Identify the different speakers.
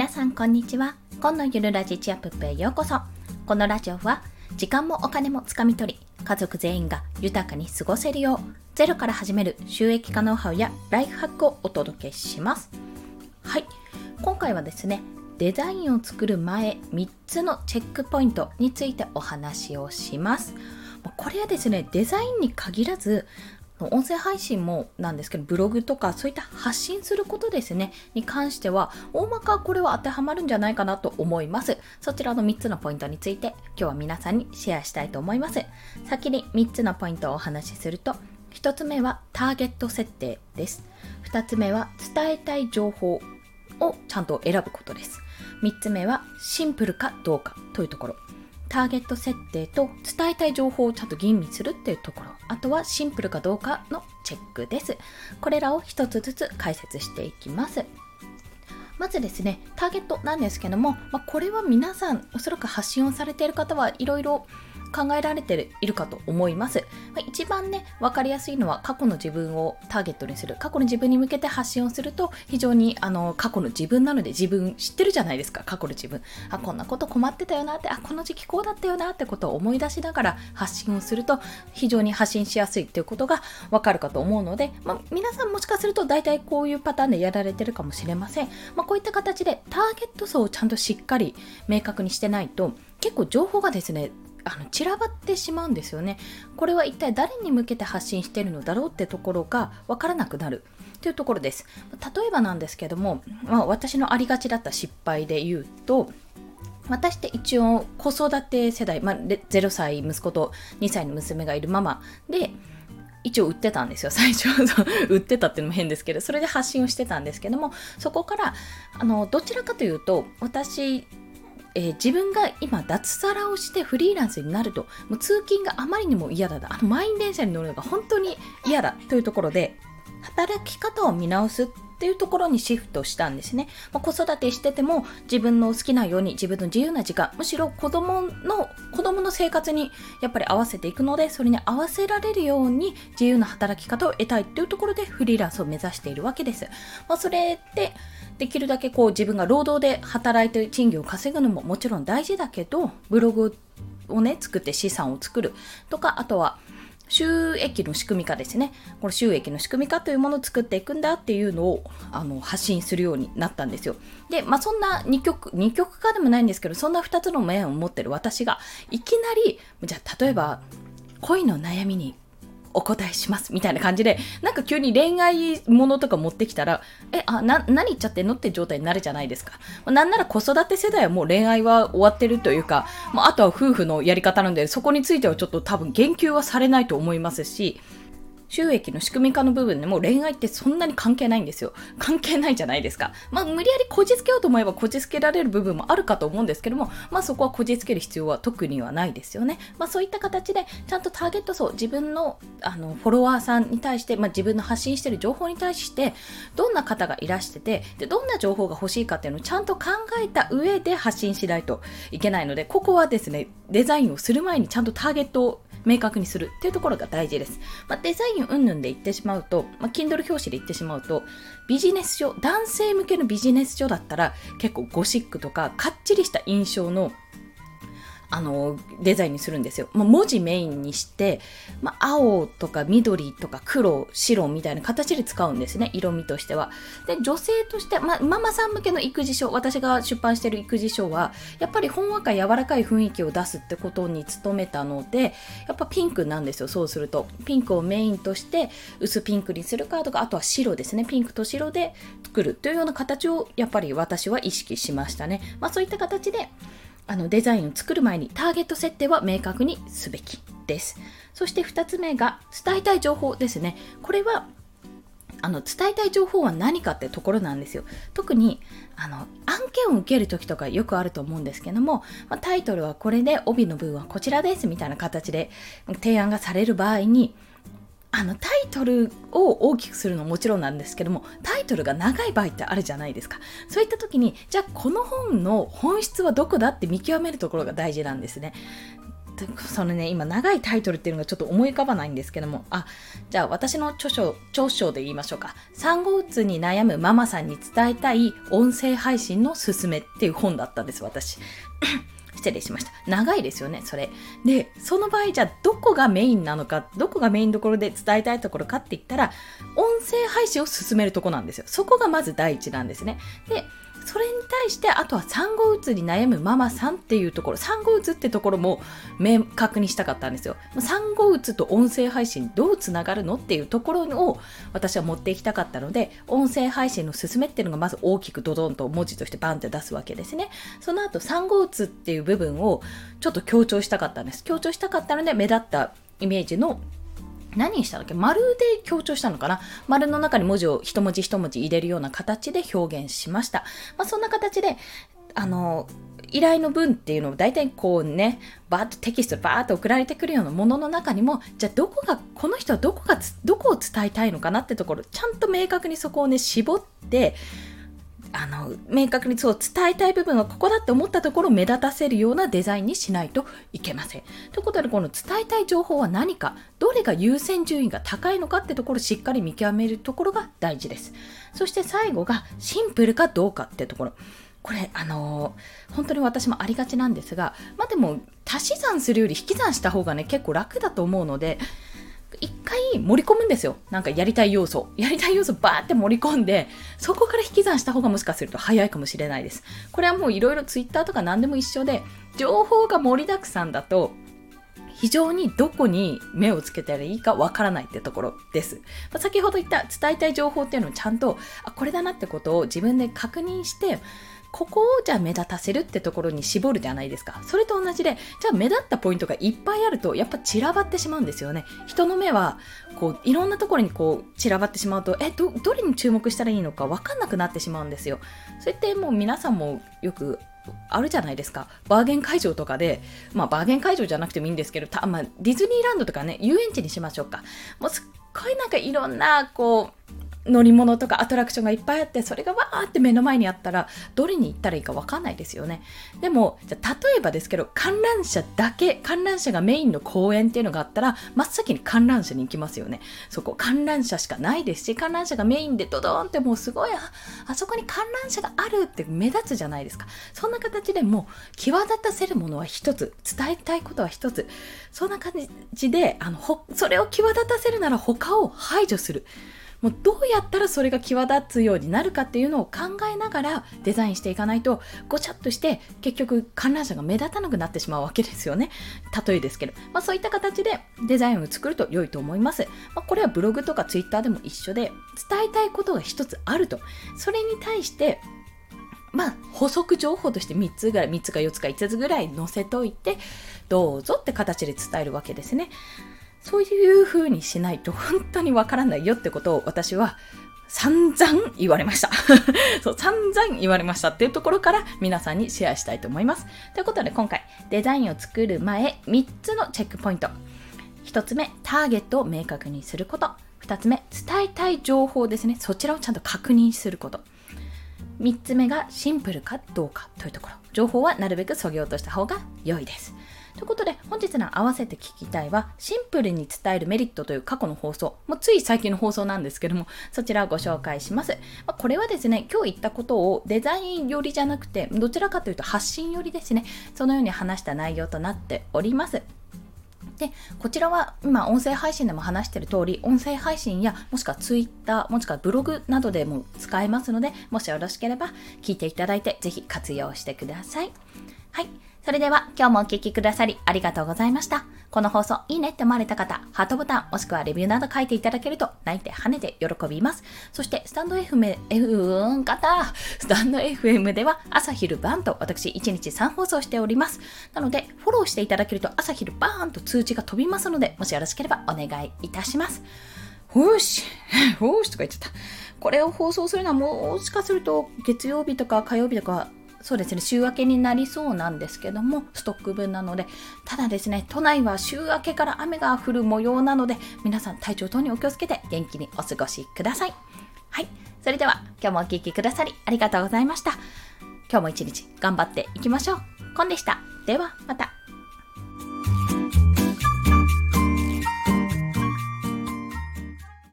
Speaker 1: 皆さんこんにちは。今のゆるラジチアップへようこそ。このラジオは時間もお金もつかみ取り家族全員が豊かに過ごせるようゼロから始める収益化ノウハウやライフハックをお届けします。はい。今回はですねデザインを作る前3つのチェックポイントについてお話をします。これはですねデザインに限らず音声配信もなんですけどブログとかそういった発信することですね。に関しては大まかこれは当てはまるんじゃないかなと思います。そちらの3つのポイントについて今日は皆さんにシェアしたいと思います。先に3つのポイントをお話しすると1つ目はターゲット設定です。2つ目は伝えたい情報をちゃんと選ぶことです。3つ目はシンプルかどうかというところ。ターゲット設定と伝えたい情報をちゃんと吟味するっていうところ。あとはシンプルかどうかのチェックです。これらを一つずつ解説していきます。まずですねターゲットなんですけども、まあ、これは皆さんおそらく発信をされている方はいろいろ考えられているかと思います。まあ、一番ね、分かりやすいのは過去の自分をターゲットにする。過去の自分に向けて発信をすると、非常にあの過去の自分なので自分知ってるじゃないですか、過去の自分。あ、こんなこと困ってたよなって、あ、この時期こうだったよなってことを思い出しながら発信をすると、非常に発信しやすいっていうことが分かるかと思うので、まあ、皆さんもしかすると大体こういうパターンでやられてるかもしれません。まあ、こういった形でターゲット層をちゃんとしっかり明確にしてないと、結構情報がですねあの散らばってしまうんですよね。これは一体誰に向けて発信してるのだろうってところが分からなくなるというところです。例えばなんですけども、まあ、私のありがちだった失敗で言うと、私って一応子育て世代、まあ、0歳息子と2歳の娘がいるママで、一応売ってたんですよ、最初。売ってたっていうのも変ですけど、それで発信をしてたんですけども、そこから、あの、どちらかというと、私えー、自分が今脱サラをしてフリーランスになるともう通勤があまりにも嫌だあの満員電車に乗るのが本当に嫌だというところで働き方を見直すっていうところにシフトしたんですね、まあ、子育てしてても自分の好きなように自分の自由な時間むしろ子供の子供の生活にやっぱり合わせていくのでそれに合わせられるように自由な働き方を得たいっていうところでフリーランスを目指しているわけです、まあ、それでできるだけこう自分が労働で働いて賃金を稼ぐのももちろん大事だけどブログをね作って資産を作るとかあとは収益の仕組み化ですね。この収益の仕組み化というものを作っていくんだっていうのをあの発信するようになったんですよ。で、まあそんな2曲、2曲化でもないんですけど、そんな2つの面を持ってる私が、いきなり、じゃあ例えば、恋の悩みにお答えしますみたいな感じでなんか急に恋愛ものとか持ってきたらえあな何言っちゃってんのって状態になるじゃないですか。なんなら子育て世代はもう恋愛は終わってるというか、まあ、あとは夫婦のやり方なんでそこについてはちょっと多分言及はされないと思いますし収益の仕組み化の部分でも恋愛ってそんなに関係ないんですよ。関係ないじゃないですか。まあ、無理やりこじつけようと思えばこじつけられる部分もあるかと思うんですけども、まあ、そこはこじつける必要は特にはないですよね。まあ、そういった形で、ちゃんとターゲット層、自分のあのフォロワーさんに対して、まあ、自分の発信している情報に対して、どんな方がいらしててで、どんな情報が欲しいかっていうのをちゃんと考えた上で発信しないといけないので、ここはですね、デザインをする前にちゃんとターゲットを明確にするっていうところが大事です。まあ、デザイン云々で言ってしまうと、まあ、Kindle 表紙で言ってしまうと、ビジネス書、男性向けのビジネス書だったら結構ゴシックとかかっちりした印象のあの、デザインにするんですよ。まあ、文字メインにして、まあ、青とか緑とか黒、白みたいな形で使うんですね。色味としては。で、女性として、まあ、ママさん向けの育児書、私が出版している育児書は、やっぱりほんわか柔らかい雰囲気を出すってことに努めたので、やっぱピンクなんですよ。そうすると。ピンクをメインとして、薄ピンクにするかとか、あとは白ですね。ピンクと白で作るというような形を、やっぱり私は意識しましたね。まあ、そういった形で、あのデザインを作る前にターゲット設定は明確にすべきです。そして2つ目が伝えたい情報ですね。これはあの伝えたい情報は何かってところなんですよ。特にあの案件を受ける時とかよくあると思うんですけども、まあ、タイトルはこれで帯の部分はこちらですみたいな形で提案がされる場合にあのタイトルを大きくするのももちろんなんですけどもタイトルが長い場合ってあるじゃないですかそういった時にじゃあこの本の本質はどこだって見極めるところが大事なんですねそのね、今長いタイトルっていうのがちょっと思い浮かばないんですけども、あ、じゃあ私の著書、著書で言いましょうか。産後うつに悩むママさんに伝えたい音声配信のすすめっていう本だったんです、私。失礼しました。長いですよね、それ。で、その場合、じゃあ、どこがメインなのか、どこがメインどころで伝えたいところかって言ったら、音声配信を進めるとこなんですよ。そこがまず第一なんですね。で、それに対してあとは産後うつに悩むママさんっていうところ産後うつってところも明確にしたかったんですよ産後うつと音声配信どうつながるのっていうところを私は持っていきたかったので音声配信の勧めっていうのがまず大きくドドンと文字としてバンって出すわけですねその後産後うつってい部分をちょっと強調したかったんです。強調したかったので目立ったイメージの何にしたっけ？丸で強調したのかな？丸の中に文字を一文字一文字入れるような形で表現しました。まあ、そんな形で、あの、依頼の文っていうのを大体こうね、バーッとテキストバーッと送られてくるようなものの中にも、じゃあどこが、この人はどこが、どこを伝えたいのかなってところ、ちゃんと明確にそこをね、絞って、あの明確にそう伝えたい部分はここだって思ったところを目立たせるようなデザインにしないといけません。ということでこの伝えたい情報は何かどれが優先順位が高いのかってところをしっかり見極めるところが大事です。そして最後がシンプルかどうかってところ。これ、あのー、本当に私もありがちなんですが、まあでも、足し算するより引き算した方がね、結構楽だと思うので、一回盛り込むんですよ。なんかやりたい要素。やりたい要素バーって盛り込んで、そこから引き算した方がもしかすると早いかもしれないです。これはもういろいろ Twitter とか何でも一緒で、情報が盛りだくさんだと、非常にどこに目をつけたらいいかわからないってところです。まあ、先ほど言った伝えたい情報っていうのをちゃんと、あ、これだなってことを自分で確認して、ここをじゃあ目立たせるってところに絞るじゃないですか。それと同じで、じゃあ目立ったポイントがいっぱいあると、やっぱ散らばってしまうんですよね。人の目は、こう、いろんなところにこう、散らばってしまうと、え、ど、どれに注目したらいいのかわかんなくなってしまうんですよ。そうやってもう皆さんもよくあるじゃないですか。バーゲン会場とかで、まあバーゲン会場じゃなくてもいいんですけど、たまあ、ディズニーランドとかね、遊園地にしましょうか。もうすっごいなんかいろんな、こう、乗り物とかアトラクションがいっぱいあってそれがわーって目の前にあったらどれに行ったらいいかわかんないですよね。でもじゃ例えばですけど観覧車だけ観覧車がメインの公園っていうのがあったら真っ先に観覧車に行きますよね。そこ観覧車しかないですし観覧車がメインでドドーンってもうすごいあそこに観覧車があるって目立つじゃないですか。そんな形でもう際立たせるものは一つ伝えたいことは一つ。そんな感じであのそれを際立たせるなら他を排除する。もうどうやったらそれが際立つようになるかっていうのを考えながらデザインしていかないとごちゃっとして結局観覧車が目立たなくなってしまうわけですよね。例えですけど、まあ、そういった形でデザインを作ると良いと思います、まあ、これはブログとかツイッターでも一緒で伝えたいことが一つあると。それに対してまあ、補足情報として3つぐらい、3つか4つか5つぐらい載せといて、どうぞって形で伝えるわけですね。そういう風にしないと本当にわからないよってことを私は散々言われました そう、散々言われましたっていうところから皆さんにシェアしたいと思います。ということで今回デザインを作る前3つのチェックポイント。1つ目、ターゲットを明確にすること。2つ目、伝えたい情報ですね。そちらをちゃんと確認すること。3つ目がシンプルかどうかというところ。情報はなるべくそぎ落とした方が良いです。ということで、本日の合わせて聞きたいは、シンプルに伝えるメリットという過去の放送、もうつい最近の放送なんですけども、そちらをご紹介します。まあ、これはですね、今日言ったことをデザイン寄りじゃなくて、どちらかというと発信寄りですね、そのように話した内容となっております。で、こちらは今音声配信でも話している通り、音声配信やもしくは Twitter、もしくはブログなどでも使えますので、もしよろしければ聞いていただいて、ぜひ活用してください。はい。それでは今日もお聴きくださりありがとうございました。この放送いいねって思われた方、ハートボタンもしくはレビューなど書いていただけると泣いて跳ねて喜びます。そしてスタンド FM、F ん方、スタンド FM では朝昼晩と私1日3放送しております。なのでフォローしていただけると朝昼晩と通知が飛びますので、もしよろしければお願いいたします。ほーし、ほーしとか言っちゃった。これを放送するのはもしかすると月曜日とか火曜日とかそうですね、週明けになりそうなんですけども、ストック分なので、ただですね、都内は週明けから雨が降る模様なので、皆さん体調等にお気をつけて元気にお過ごしください。はい、それでは今日もお聴きくださりありがとうございました。今日も一日頑張っていきましょう。コンでした。ではまた。